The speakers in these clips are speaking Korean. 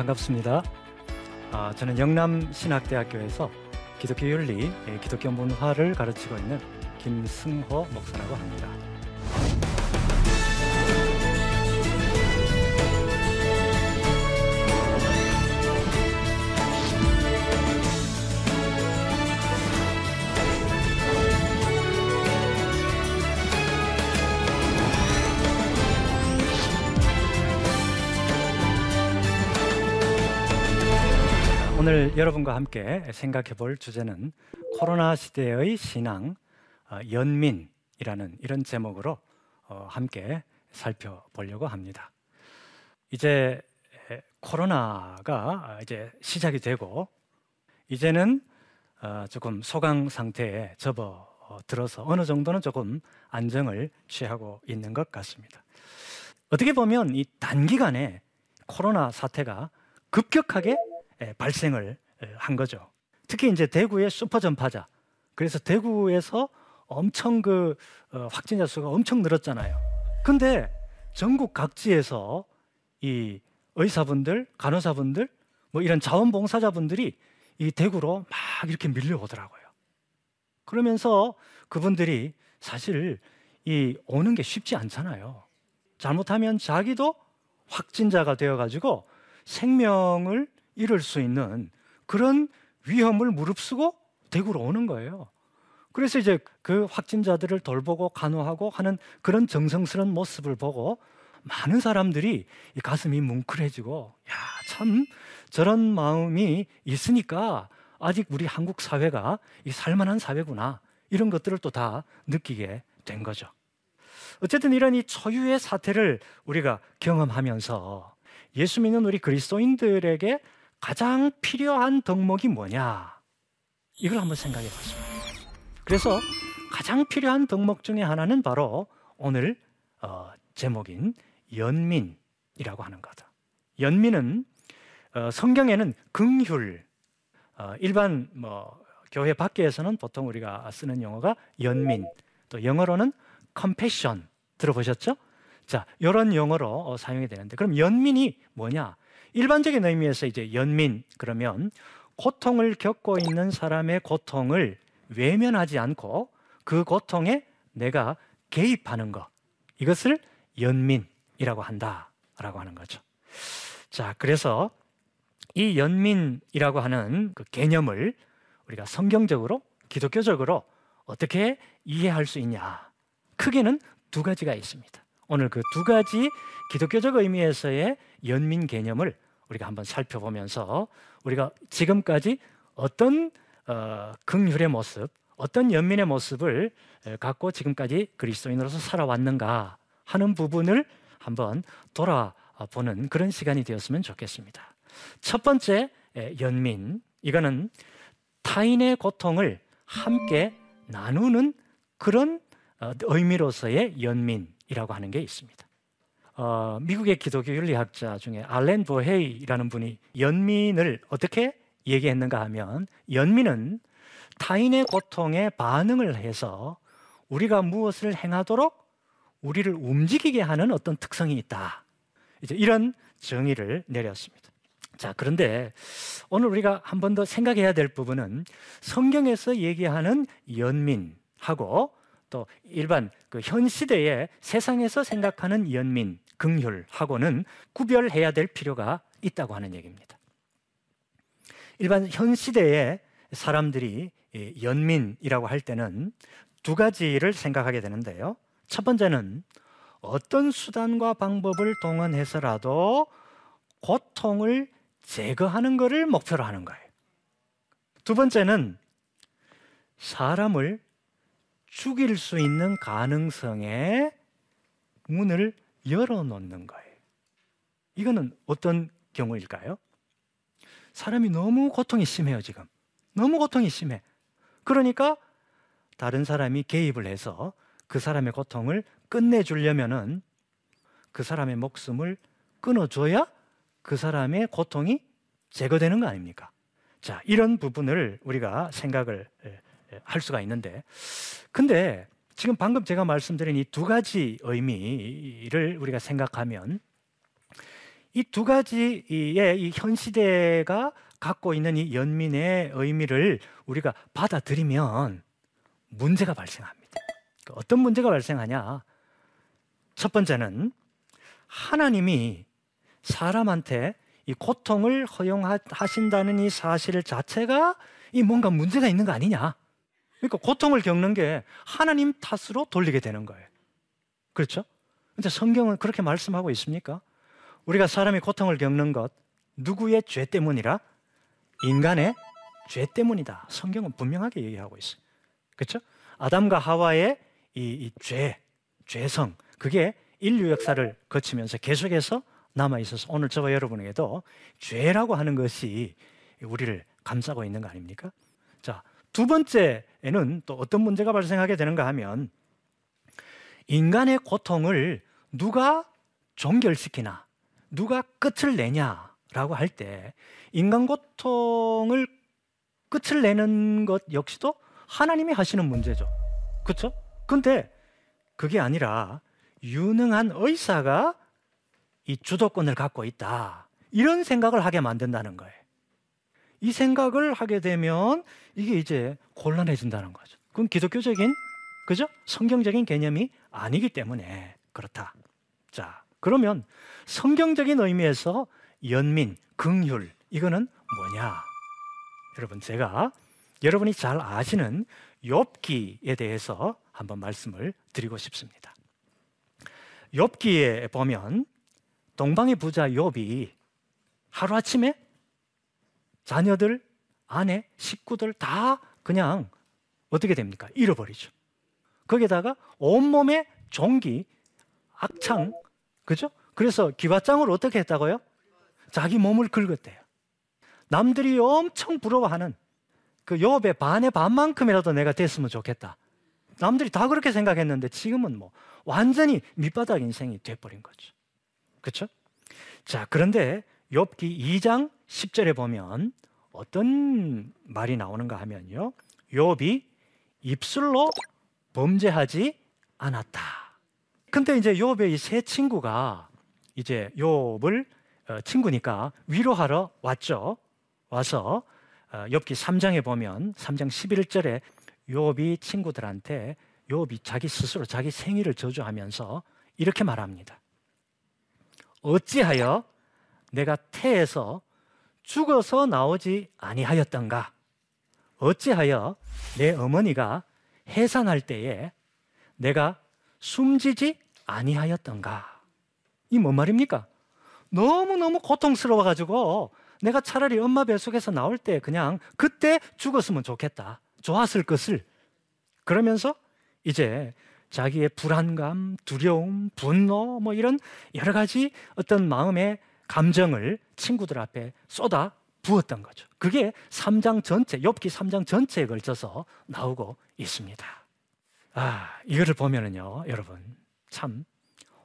반갑습니다. 아, 저는 영남 신학대학교에서 기독교 윤리, 예, 기독교 문화를 가르치고 있는 김승호 목사라고 합니다. 오늘 여러분과 함께 생각해 볼 주제는 코로나 시대의 신앙, 어, 연민이라는 이런 제목으로 어, 함께 살펴보려고 합니다. 이제 코로나가 이제 시작이 되고 이제는 어, 조금 소강 상태에 접어 들어서 어느 정도는 조금 안정을 취하고 있는 것 같습니다. 어떻게 보면 이 단기간에 코로나 사태가 급격하게 예, 발생을 예, 한 거죠. 특히 이제 대구의 슈퍼 전파자. 그래서 대구에서 엄청 그 어, 확진자 수가 엄청 늘었잖아요. 근데 전국 각지에서 이 의사분들, 간호사분들, 뭐 이런 자원봉사자분들이 이 대구로 막 이렇게 밀려오더라고요. 그러면서 그분들이 사실 이 오는 게 쉽지 않잖아요. 잘못하면 자기도 확진자가 되어 가지고 생명을 잃을 수 있는 그런 위험을 무릅쓰고 대구로 오는 거예요. 그래서 이제 그 확진자들을 돌보고 간호하고 하는 그런 정성스러운 모습을 보고 많은 사람들이 가슴이 뭉클해지고 야, 참 저런 마음이 있으니까 아직 우리 한국 사회가 이 살만한 사회구나. 이런 것들을 또 다 느끼게 된 거죠. 어쨌든 이런 이 초유의 사태를 우리가 경험하면서 예수 믿는 우리 그리스도인들에게 가장 필요한 덕목이 뭐냐? 이걸 한번 생각해 봤습니다. 그래서 가장 필요한 덕목 중에 하나는 바로 오늘 어, 제목인 연민이라고 하는 거다. 연민은 어, 성경에는 긍휼, 어, 일반 뭐 교회 밖에서는 보통 우리가 쓰는 용어가 연민, 또 영어로는 compassion 들어보셨죠? 자, 이런 용어로 어, 사용이 되는데 그럼 연민이 뭐냐? 일반적인 의미에서 이제 연민 그러면 고통을 겪고 있는 사람의 고통을 외면하지 않고 그 고통에 내가 개입하는 것 이것을 연민이라고 한다라고 하는 거죠. 자, 그래서 이 연민이라고 하는 그 개념을 우리가 성경적으로 기독교적으로 어떻게 이해할 수 있냐? 크게는 두 가지가 있습니다. 오늘 그 두 가지 기독교적 의미에서의 연민 개념을 우리가 한번 살펴보면서 우리가 지금까지 어떤 어, 긍휼의 모습, 어떤 연민의 모습을 갖고 지금까지 그리스도인으로서 살아왔는가 하는 부분을 한번 돌아보는 그런 시간이 되었으면 좋겠습니다. 첫 번째 연민, 이거는 타인의 고통을 함께 나누는 그런 어, 의미로서의 연민이라고 하는 게 있습니다. 어, 미국의 기독교 윤리학자 중에 알렌 보헤이라는 분이 연민을 어떻게 얘기했는가 하면 연민은 타인의 고통에 반응을 해서 우리가 무엇을 행하도록 우리를 움직이게 하는 어떤 특성이 있다. 이제 이런 정의를 내렸습니다. 자, 그런데 오늘 우리가 한 번 더 생각해야 될 부분은 성경에서 얘기하는 연민하고 또 일반 그 현 시대의 세상에서 생각하는 연민, 긍휼하고는 구별해야 될 필요가 있다고 하는 얘기입니다. 일반 현 시대의 사람들이 연민이라고 할 때는 두 가지를 생각하게 되는데요. 첫 번째는 어떤 수단과 방법을 동원해서라도 고통을 제거하는 것을 목표로 하는 거예요. 두 번째는 사람을 죽일 수 있는 가능성에 문을 열어놓는 거예요. 이거는 어떤 경우일까요? 사람이 너무 고통이 심해요, 지금. 너무 고통이 심해. 그러니까 다른 사람이 개입을 해서 그 사람의 고통을 끝내주려면은 그 사람의 목숨을 끊어줘야 그 사람의 고통이 제거되는 거 아닙니까? 자, 이런 부분을 우리가 생각을 할 수가 있는데, 근데 지금 방금 제가 말씀드린 이 두 가지 의미를 우리가 생각하면 이 두 가지의 이 현 시대가 갖고 있는 이 연민의 의미를 우리가 받아들이면 문제가 발생합니다. 그 어떤 문제가 발생하냐? 첫 번째는 하나님이 사람한테 이 고통을 허용하신다는 이 사실 자체가 이 뭔가 문제가 있는 거 아니냐? 그러니까 고통을 겪는 게 하나님 탓으로 돌리게 되는 거예요. 그렇죠? 근데 성경은 그렇게 말씀하고 있습니까? 우리가 사람이 고통을 겪는 것 누구의 죄 때문이라? 인간의 죄 때문이다. 성경은 분명하게 얘기하고 있어요. 그렇죠? 아담과 하와의 이, 이 죄, 죄성 그게 인류 역사를 거치면서 계속해서 남아 있어서 오늘 저와 여러분에게도 죄라고 하는 것이 우리를 감싸고 있는 거 아닙니까? 자, 두 번째에는 또 어떤 문제가 발생하게 되는가 하면 인간의 고통을 누가 종결시키나 누가 끝을 내냐라고 할 때 인간 고통을 끝을 내는 것 역시도 하나님이 하시는 문제죠. 그렇죠? 근데 그게 아니라 유능한 의사가 이 주도권을 갖고 있다. 이런 생각을 하게 만든다는 거예요. 이 생각을 하게 되면 이게 이제 곤란해진다는 거죠. 그건 기독교적인 그죠? 성경적인 개념이 아니기 때문에 그렇다. 자, 그러면 성경적인 의미에서 연민, 긍휼 이거는 뭐냐? 여러분 제가 여러분이 잘 아시는 욥기에 대해서 한번 말씀을 드리고 싶습니다. 욥기에 보면 동방의 부자 욥이 하루아침에 자녀들, 아내, 식구들 다 그냥 어떻게 됩니까? 잃어버리죠. 거기다가 온몸에 종기, 악창, 그죠? 그래서 기와장을 어떻게 했다고요? 자기 몸을 긁었대요. 남들이 엄청 부러워하는 그 욥의 반의 반만큼이라도 내가 됐으면 좋겠다. 남들이 다 그렇게 생각했는데 지금은 뭐 완전히 밑바닥 인생이 돼버린 거죠. 그렇죠? 자, 그런데 욥기 2장 10절에 보면 어떤 말이 나오는가 하면요. 욥이 입술로 범죄하지 않았다. 근데 이제 욥의 이 세 친구가 이제 욥을 어, 친구니까 위로하러 왔죠. 와서 어, 욥기 3장에 보면 3장 11절에 욥이 친구들한테 욥이 자기 스스로 자기 생일을 저주하면서 이렇게 말합니다. 어찌하여 내가 태에서 죽어서 나오지 아니하였던가? 어찌하여 내 어머니가 해산할 때에 내가 숨지지 아니하였던가? 이 뭔 말입니까? 너무너무 고통스러워 가지고 내가 차라리 엄마 뱃속에서 나올 때 그냥 그때 죽었으면 좋겠다. 좋았을 것을. 그러면서 이제 자기의 불안감, 두려움, 분노 뭐 이런 여러 가지 어떤 마음의 감정을 친구들 앞에 쏟아 부었던 거죠. 그게 3장 전체, 욥기 3장 전체에 걸쳐서 나오고 있습니다. 아, 이거를 보면은요, 여러분, 참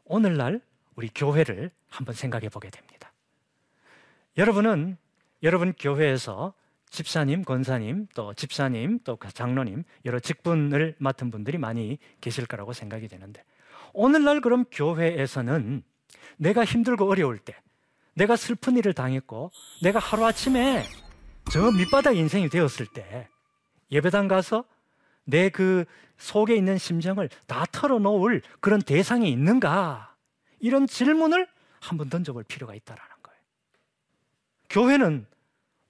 오늘날 우리 교회를 한번 생각해 보게 됩니다. 여러분은 여러분 교회에서 집사님, 권사님, 또 집사님, 또 장로님 여러 직분을 맡은 분들이 많이 계실 거라고 생각이 되는데 오늘날 그럼 교회에서는 내가 힘들고 어려울 때 내가 슬픈 일을 당했고 내가 하루아침에 저 밑바닥 인생이 되었을 때 예배당 가서 내 그 속에 있는 심정을 다 털어놓을 그런 대상이 있는가 이런 질문을 한번 던져볼 필요가 있다라는 거예요. 교회는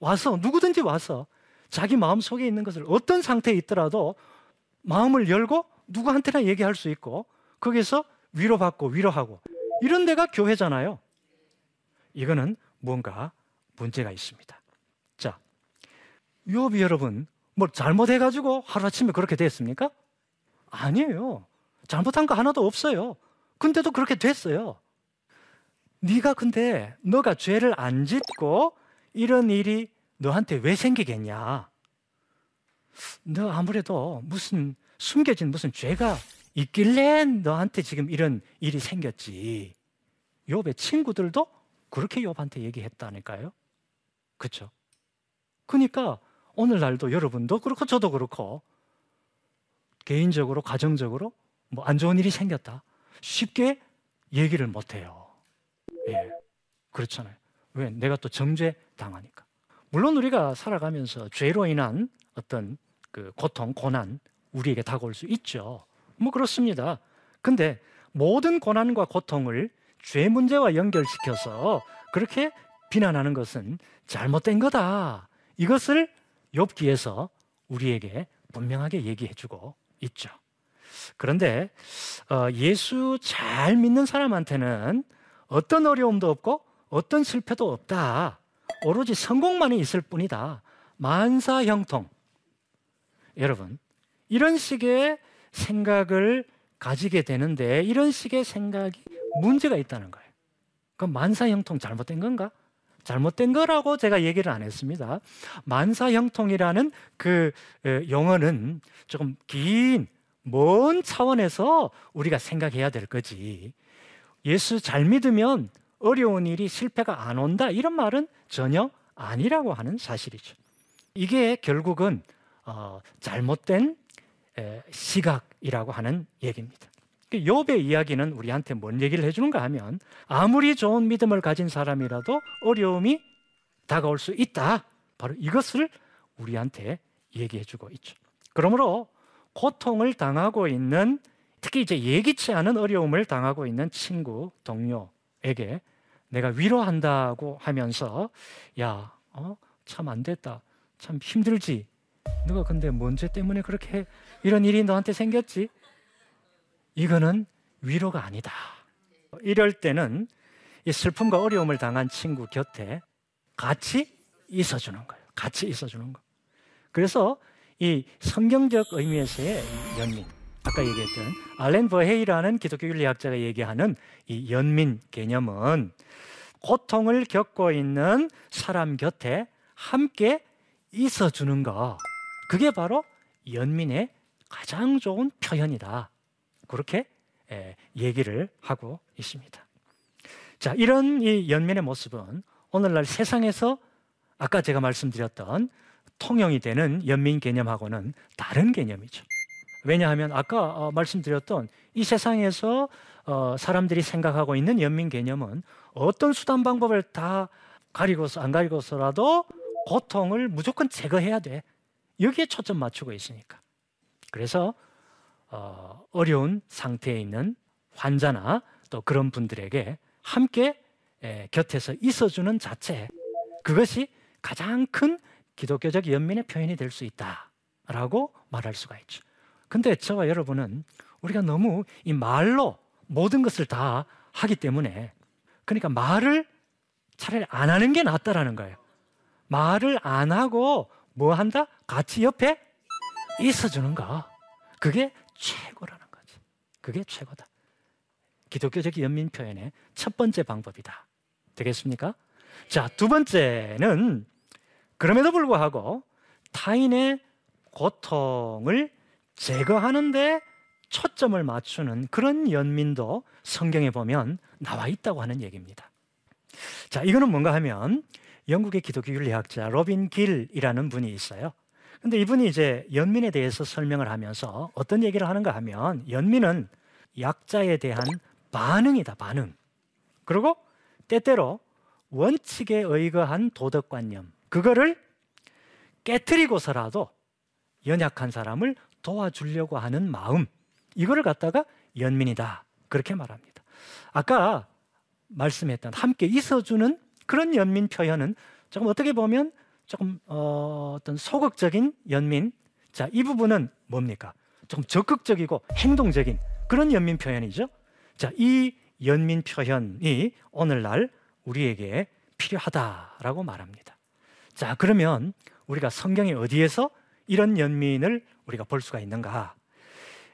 와서 누구든지 와서 자기 마음 속에 있는 것을 어떤 상태에 있더라도 마음을 열고 누구한테나 얘기할 수 있고 거기서 위로받고 위로하고 이런 데가 교회잖아요. 이거는 뭔가 문제가 있습니다. 자, 유업이 여러분 뭐 잘못해 가지고 하루아침에 그렇게 됐습니까? 아니에요. 잘못한 거 하나도 없어요. 근데도 그렇게 됐어요. 네가 근데 너가 죄를 안 짓고 이런 일이 너한테 왜 생기겠냐? 너 아무래도 무슨 숨겨진 무슨 죄가 있길래 너한테 지금 이런 일이 생겼지. 욥의 친구들도 그렇게 욥한테 얘기했다니까요. 그렇죠? 그러니까 오늘날도 여러분도 그렇고 저도 그렇고 개인적으로 가정적으로 뭐 안 좋은 일이 생겼다. 쉽게 얘기를 못 해요. 예. 그렇잖아요. 왜? 내가 또 정죄 당하니까. 물론 우리가 살아가면서 죄로 인한 어떤 그 고통, 고난 우리에게 다가올 수 있죠. 뭐 그렇습니다. 근데 모든 고난과 고통을 죄 문제와 연결시켜서 그렇게 비난하는 것은 잘못된 거다. 이것을 욥기에서 우리에게 분명하게 얘기해 주고 있죠. 그런데 어, 예수 잘 믿는 사람한테는 어떤 어려움도 없고 어떤 실패도 없다. 오로지 성공만이 있을 뿐이다. 만사 형통. 여러분, 이런 식의 생각을 가지게 되는데 이런 식의 생각이 문제가 있다는 거예요. 그럼 만사 형통 잘못된 건가? 잘못된 거라고 제가 얘기를 안 했습니다. 만사 형통이라는 그 용어는 조금 긴, 먼 차원에서 우리가 생각해야 될 거지. 예수 잘 믿으면 어려운 일이 실패가 안 온다. 이런 말은 전혀 아니라고 하는 사실이죠. 이게 결국은 어, 잘못된 에, 시각이라고 하는 얘기입니다. 욥의 이야기는 우리한테 뭔 얘기를 해주는가 하면 아무리 좋은 믿음을 가진 사람이라도 어려움이 다가올 수 있다. 바로 이것을 우리한테 얘기해주고 있죠. 그러므로 고통을 당하고 있는 특히 이제 예기치 않은 어려움을 당하고 있는 친구, 동료에게 내가 위로한다고 하면서 야, 어, 참 안 됐다. 참 힘들지. 너가 근데 뭔죄 때문에 그렇게 이런 일이 너한테 생겼지? 이거는 위로가 아니다. 이럴 때는 이 슬픔과 어려움을 당한 친구 곁에 같이 있어 주는 거예요. 같이 있어 주는 거. 그래서 이 성경적 의미에서의 연민, 아까 얘기했던 알렌 버헤이라는 기독교 윤리학자가 얘기하는 이 연민 개념은 고통을 겪고 있는 사람 곁에 함께 있어 주는 거. 그게 바로 연민의 가장 좋은 표현이다. 그렇게 얘기를 하고 있습니다. 자, 이런 이 연민의 모습은 오늘날 세상에서 아까 제가 말씀드렸던 통용이 되는 연민 개념하고는 다른 개념이죠. 왜냐하면 아까 어, 말씀드렸던 이 세상에서 어, 사람들이 생각하고 있는 연민 개념은 어떤 수단 방법을 다 가리고서 안 가리고서라도 고통을 무조건 제거해야 돼. 여기에 초점 맞추고 있으니까. 그래서 어, 어려운 상태에 있는 환자나 또 그런 분들에게 함께 에, 곁에서 있어주는 자체 그것이 가장 큰 기독교적 연민의 표현이 될 수 있다라고 말할 수가 있죠. 근데 저와 여러분은 우리가 너무 이 말로 모든 것을 다 하기 때문에 그러니까 말을 차라리 안 하는 게 낫다라는 거예요. 말을 안 하고 뭐 한다? 같이 옆에 있어주는 거. 그게 최고라는 거지. 그게 최고다. 기독교적 연민 표현의 첫 번째 방법이다. 되겠습니까? 자, 두 번째는 그럼에도 불구하고 타인의 고통을 제거하는데 초점을 맞추는 그런 연민도 성경에 보면 나와 있다고 하는 얘기입니다. 자, 이거는 뭔가 하면 영국의 기독교 윤리학자 로빈 길이라는 분이 있어요. 근데 이분이 이제 연민에 대해서 설명을 하면서 어떤 얘기를 하는가 하면 연민은 약자에 대한 반응이다, 반응. 그리고 때때로 원칙에 의거한 도덕관념, 그거를 깨뜨리고서라도 연약한 사람을 도와주려고 하는 마음, 이거를 갖다가 연민이다. 그렇게 말합니다. 아까 말씀했던 함께 있어주는 그런 연민 표현은 조금 어떻게 보면 조금 어, 떤 소극적인 연민. 자, 이 부분은 뭡니까? 조금 적극적이고 행동적인 그런 연민 표현이죠. 자, 이 연민 표현이 오늘날 우리에게 필요하다라고 말합니다. 자, 그러면 우리가 성경에 어디에서 이런 연민을 우리가 볼 수가 있는가?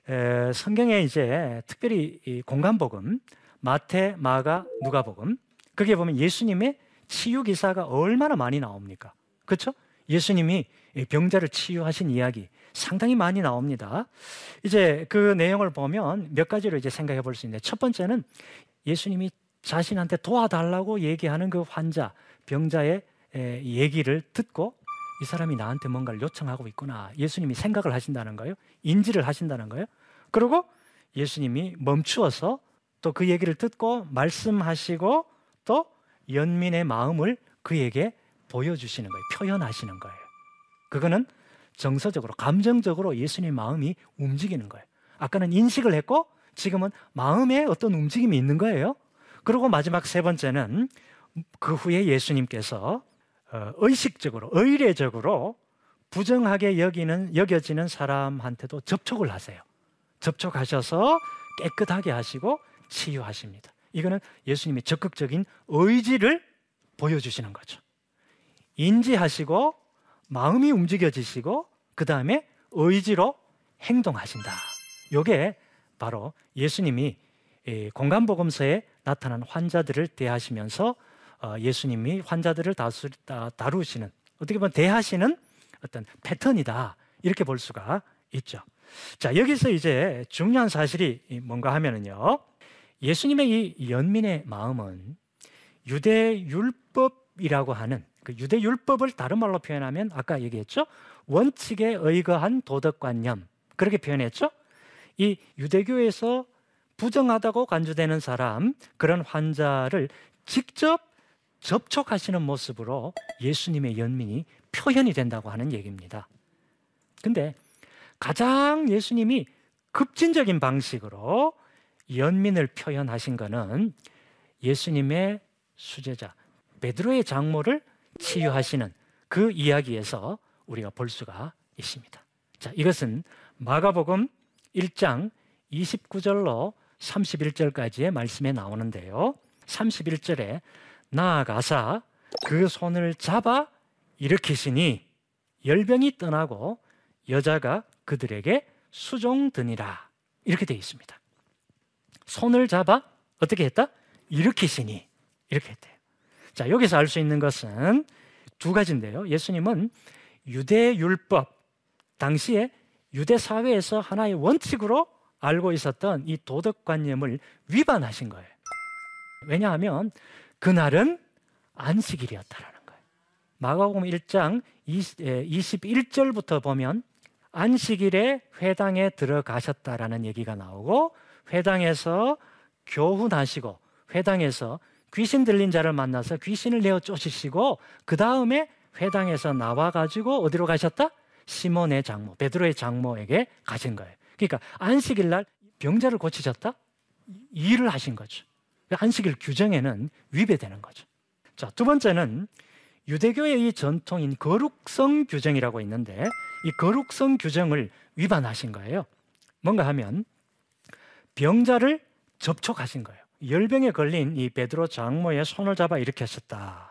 에, 성경에 이제 특별히 공간복음, 마태, 마가, 누가복음, 거기에 보면 예수님의 치유 기사가 얼마나 많이 나옵니까? 그렇죠? 예수님이 병자를 치유하신 이야기 상당히 많이 나옵니다. 이제 그 내용을 보면 몇 가지로 이제 생각해 볼 수 있는데 첫 번째는 예수님이 자신한테 도와달라고 얘기하는 그 환자, 병자의 얘기를 듣고 이 사람이 나한테 뭔가를 요청하고 있구나. 예수님이 생각을 하신다는 거예요. 인지를 하신다는 거예요. 그리고 예수님이 멈추어서 또 그 얘기를 듣고 말씀하시고 또 연민의 마음을 그에게 보여주시는 거예요. 표현하시는 거예요. 그거는 정서적으로, 감정적으로 예수님의 마음이 움직이는 거예요. 아까는 인식을 했고 지금은 마음에 어떤 움직임이 있는 거예요. 그리고 마지막 세 번째는 그 후에 예수님께서 어, 의식적으로, 의례적으로 부정하게 여기는, 여겨지는 사람한테도 접촉을 하세요. 접촉하셔서 깨끗하게 하시고 치유하십니다. 이거는 예수님의 적극적인 의지를 보여주시는 거죠. 인지하시고 마음이 움직여지시고 그 다음에 의지로 행동하신다. 이게 바로 예수님이 공간복음서에 나타난 환자들을 대하시면서 어, 예수님이 환자들을 다루시는 어떻게 보면 대하시는 어떤 패턴이다 이렇게 볼 수가 있죠. 자 여기서 이제 중요한 사실이 뭔가 하면은요 예수님의 이 연민의 마음은 유대 율법이라고 하는 그 유대 율법을 다른 말로 표현하면 아까 얘기했죠? 원칙에 의거한 도덕관념. 그렇게 표현했죠? 이 유대교에서 부정하다고 간주되는 사람 그런 환자를 직접 접촉하시는 모습으로 예수님의 연민이 표현이 된다고 하는 얘기입니다. 근데 가장 예수님이 급진적인 방식으로 연민을 표현하신 것은 예수님의 수제자 베드로의 장모를 치유하시는 그 이야기에서 우리가 볼 수가 있습니다. 자, 이것은 마가복음 1장 29절로 31절까지의 말씀에 나오는데요. 31절에 나아가사 그 손을 잡아 일으키시니 열병이 떠나고 여자가 그들에게 수종드니라 이렇게 되어 있습니다. 손을 잡아 어떻게 했다? 일으키시니 이렇게 했대요. 자 여기서 알 수 있는 것은 두 가지인데요. 예수님은 유대 율법 당시에 유대 사회에서 하나의 원칙으로 알고 있었던 이 도덕관념을 위반하신 거예요. 왜냐하면 그날은 안식일이었다라는 거예요. 마가복음 1장 21절부터 보면 안식일에 회당에 들어가셨다라는 얘기가 나오고 회당에서 교훈하시고 회당에서 귀신 들린 자를 만나서 귀신을 내어 쫓으시고 그 다음에 회당에서 나와 가지고 어디로 가셨다? 시몬의 장모, 베드로의 장모에게 가신 거예요. 그러니까 안식일 날 병자를 고치셨다? 일을 하신 거죠. 안식일 규정에는 위배되는 거죠. 자, 두 번째는 유대교의 이 전통인 거룩성 규정이라고 있는데 이 거룩성 규정을 위반하신 거예요. 뭔가 하면 병자를 접촉하신 거예요. 열병에 걸린 이 베드로 장모의 손을 잡아 일으켰었다.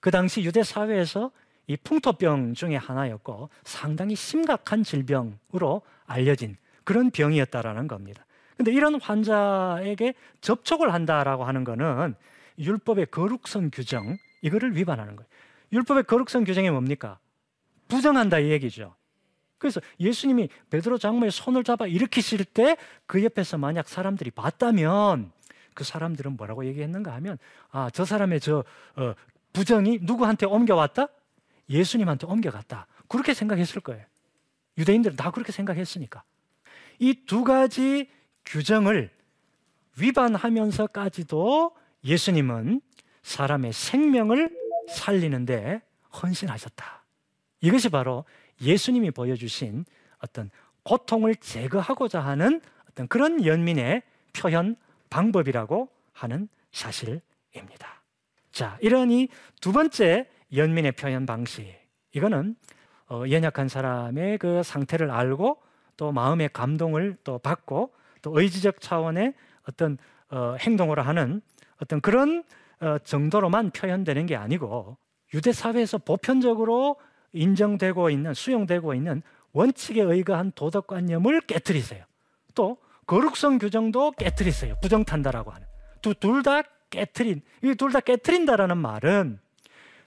그 당시 유대 사회에서 이 풍토병 중에 하나였고 상당히 심각한 질병으로 알려진 그런 병이었다라는 겁니다. 근데 이런 환자에게 접촉을 한다라고 하는 거는 율법의 거룩성 규정 이거를 위반하는 거예요. 율법의 거룩성 규정이 뭡니까? 부정한다 이 얘기죠. 그래서 예수님이 베드로 장모의 손을 잡아 일으키실 때 그 옆에서 만약 사람들이 봤다면 그 사람들은 뭐라고 얘기했는가 하면 아 저 사람의 저 어, 부정이 누구한테 옮겨왔다? 예수님한테 옮겨갔다. 그렇게 생각했을 거예요. 유대인들은 다 그렇게 생각했으니까. 이 두 가지 규정을 위반하면서까지도 예수님은 사람의 생명을 살리는데 헌신하셨다. 이것이 바로 예수님이 보여주신 어떤 고통을 제거하고자 하는 어떤 그런 연민의 표현 방법이라고 하는 사실입니다. 자, 이런 이두 번째 연민의 표현 방식. 이거는 어, 연약한 사람의 그 상태를 알고 또 마음의 감동을 또 받고 또 의지적 차원의 어떤 어, 행동으로 하는 어떤 그런 어, 정도로만 표현되는 게 아니고 유대 사회에서 보편적으로 인정되고 있는 수용되고 있는 원칙에 의거한 도덕관념을 깨뜨리세요. 또 거룩성 규정도 깨뜨리세요. 부정탄다라고 하는 둘다 깨뜨린 이 둘 다 깨뜨린다라는 말은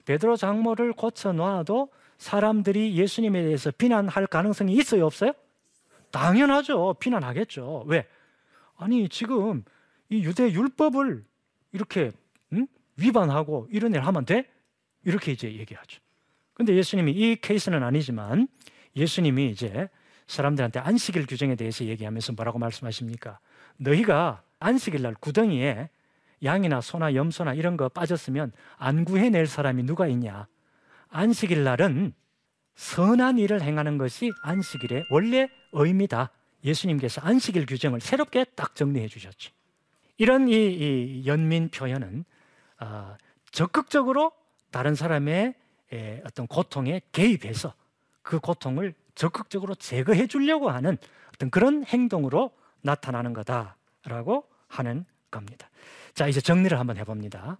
베드로 장모를 고쳐 놔도 사람들이 예수님에 대해서 비난할 가능성이 있어요, 없어요? 당연하죠. 비난하겠죠. 왜? 아니 지금 이 유대 율법을 이렇게 응? 위반하고 이런 일 하면 돼? 이렇게 이제 얘기하죠. 근데 예수님이 이 케이스는 아니지만 예수님이 이제 사람들한테 안식일 규정에 대해서 얘기하면서 뭐라고 말씀하십니까? 너희가 안식일 날 구덩이에 양이나 소나 염소나 이런 거 빠졌으면 안 구해낼 사람이 누가 있냐? 안식일 날은 선한 일을 행하는 것이 안식일의 원래 의미다. 예수님께서 안식일 규정을 새롭게 딱 정리해 주셨죠. 이런 이, 이 연민 표현은 어, 적극적으로 다른 사람의 에, 어떤 고통에 개입해서 그 고통을 적극적으로 제거해 주려고 하는 어떤 그런 행동으로 나타나는 거다라고 하는 겁니다. 자, 이제 정리를 한번 해봅니다.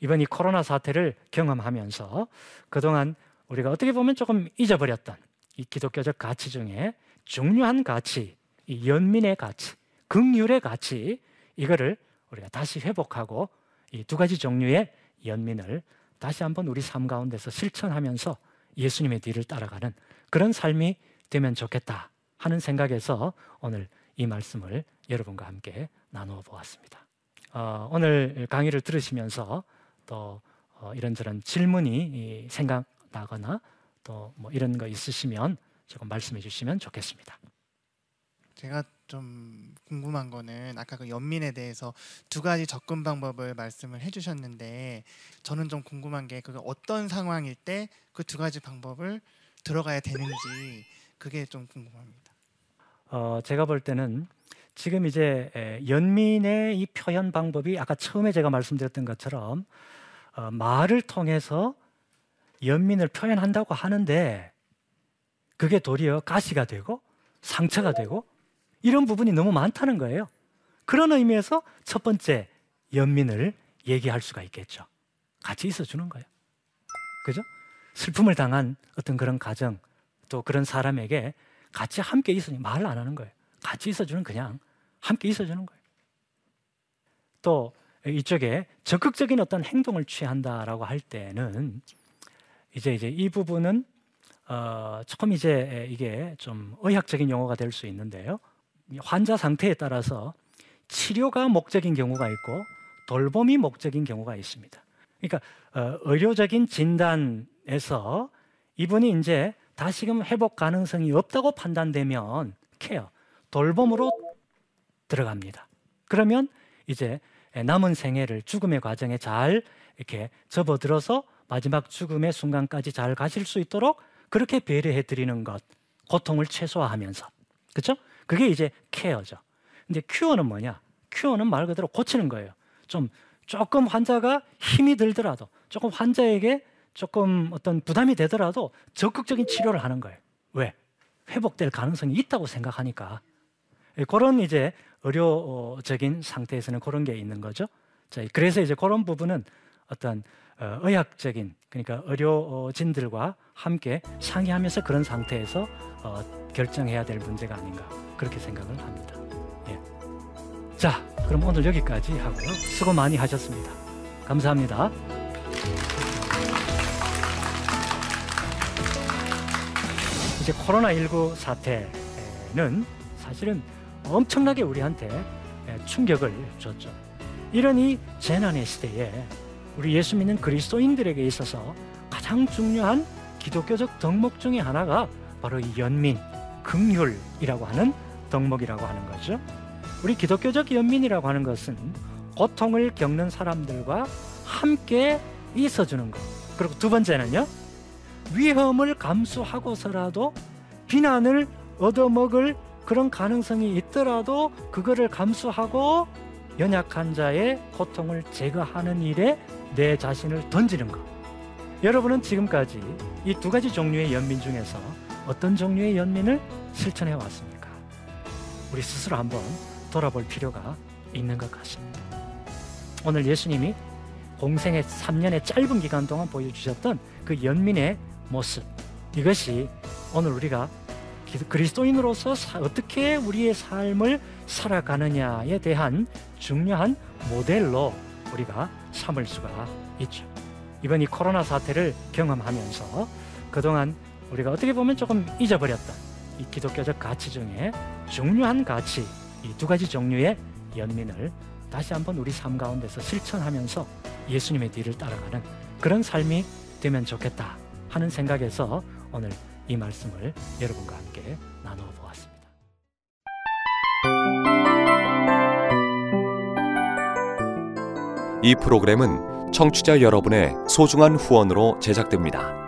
이번 이 코로나 사태를 경험하면서 그동안 우리가 어떻게 보면 조금 잊어버렸던 이 기독교적 가치 중에 중요한 가치, 이 연민의 가치, 극률의 가치 이거를 우리가 다시 회복하고 이 두 가지 종류의 연민을 다시 한번 우리 삶 가운데서 실천하면서 예수님의 뒤를 따라가는 그런 삶이 되면 좋겠다 하는 생각에서 오늘 이 말씀을 여러분과 함께 나누어 보았습니다. 어, 오늘 강의를 들으시면서 또 어, 이런저런 질문이 생각나거나 또 뭐 이런 거 있으시면 조금 말씀해 주시면 좋겠습니다. 제가 좀 궁금한 거는 아까 그 연민에 대해서 두 가지 접근 방법을 말씀을 해주셨는데 저는 좀 궁금한 게 그게 어떤 상황일 때 그 두 가지 방법을 들어가야 되는지 그게 좀 궁금합니다. 어, 제가 볼 때는 지금 이제 연민의 이 표현 방법이 아까 처음에 제가 말씀드렸던 것처럼 어, 말을 통해서 연민을 표현한다고 하는데 그게 도리어 가시가 되고 상처가 되고 이런 부분이 너무 많다는 거예요. 그런 의미에서 첫 번째 연민을 얘기할 수가 있겠죠. 같이 있어 주는 거예요. 그죠? 슬픔을 당한 어떤 그런 가정 또 그런 사람에게 같이 함께 있으니 말을 안 하는 거예요. 같이 있어 주는 그냥 함께 있어 주는 거예요. 또 이쪽에 적극적인 어떤 행동을 취한다라고 할 때는 이제 이제 이 부분은 어, 조금 이제 이게 좀 의학적인 용어가 될 수 있는데요. 환자 상태에 따라서 치료가 목적인 경우가 있고 돌봄이 목적인 경우가 있습니다. 그러니까 어, 의료적인 진단 에서 이분이 이제 다시금 회복 가능성이 없다고 판단되면 케어, 돌봄으로 들어갑니다. 그러면 이제 남은 생애를 죽음의 과정에 잘 이렇게 접어들어서 마지막 죽음의 순간까지 잘 가실 수 있도록 그렇게 배려해 드리는 것, 고통을 최소화하면서. 그렇죠? 그게 이제 케어죠. 근데 큐어는 뭐냐? 큐어는 말 그대로 고치는 거예요. 좀 조금 환자가 힘이 들더라도 조금 환자에게 조금 어떤 부담이 되더라도 적극적인 치료를 하는 거예요. 왜? 회복될 가능성이 있다고 생각하니까. 예, 그런 이제 의료적인 상태에서는 그런 게 있는 거죠. 자, 그래서 이제 그런 부분은 어떤 어, 의학적인 그러니까 의료진들과 함께 상의하면서 그런 상태에서 어, 결정해야 될 문제가 아닌가 그렇게 생각을 합니다. 예. 자, 그럼 오늘 여기까지 하고요. 수고 많이 하셨습니다. 감사합니다. 이제 코로나19 사태는 사실은 엄청나게 우리한테 충격을 줬죠. 이런 이 재난의 시대에 우리 예수 믿는 그리스도인들에게 있어서 가장 중요한 기독교적 덕목 중의 하나가 바로 이 연민, 긍휼이라고 하는 덕목이라고 하는 거죠. 우리 기독교적 연민이라고 하는 것은 고통을 겪는 사람들과 함께 있어주는 것. 그리고 두 번째는요, 위험을 감수하고서라도 비난을 얻어먹을 그런 가능성이 있더라도 그거를 감수하고 연약한 자의 고통을 제거하는 일에 내 자신을 던지는 것. 여러분은 지금까지 이 두 가지 종류의 연민 중에서 어떤 종류의 연민을 실천해 왔습니까? 우리 스스로 한번 돌아볼 필요가 있는 것 같습니다. 오늘 예수님이 공생의 3년의 짧은 기간 동안 보여주셨던 그 연민의 모습 이것이 오늘 우리가 그리스도인으로서 어떻게 우리의 삶을 살아가느냐에 대한 중요한 모델로 우리가 삼을 수가 있죠. 이번 이 코로나 사태를 경험하면서 그동안 우리가 어떻게 보면 조금 잊어버렸던 이 기독교적 가치 중에 중요한 가치 이 두 가지 종류의 연민을 다시 한번 우리 삶 가운데서 실천하면서 예수님의 뒤를 따라가는 그런 삶이 되면 좋겠다 하는 생각에서 오늘 이 말씀을 여러분과 함께 나누어 보았습니다. 이 프로그램은 청취자 여러분의 소중한 후원으로 제작됩니다.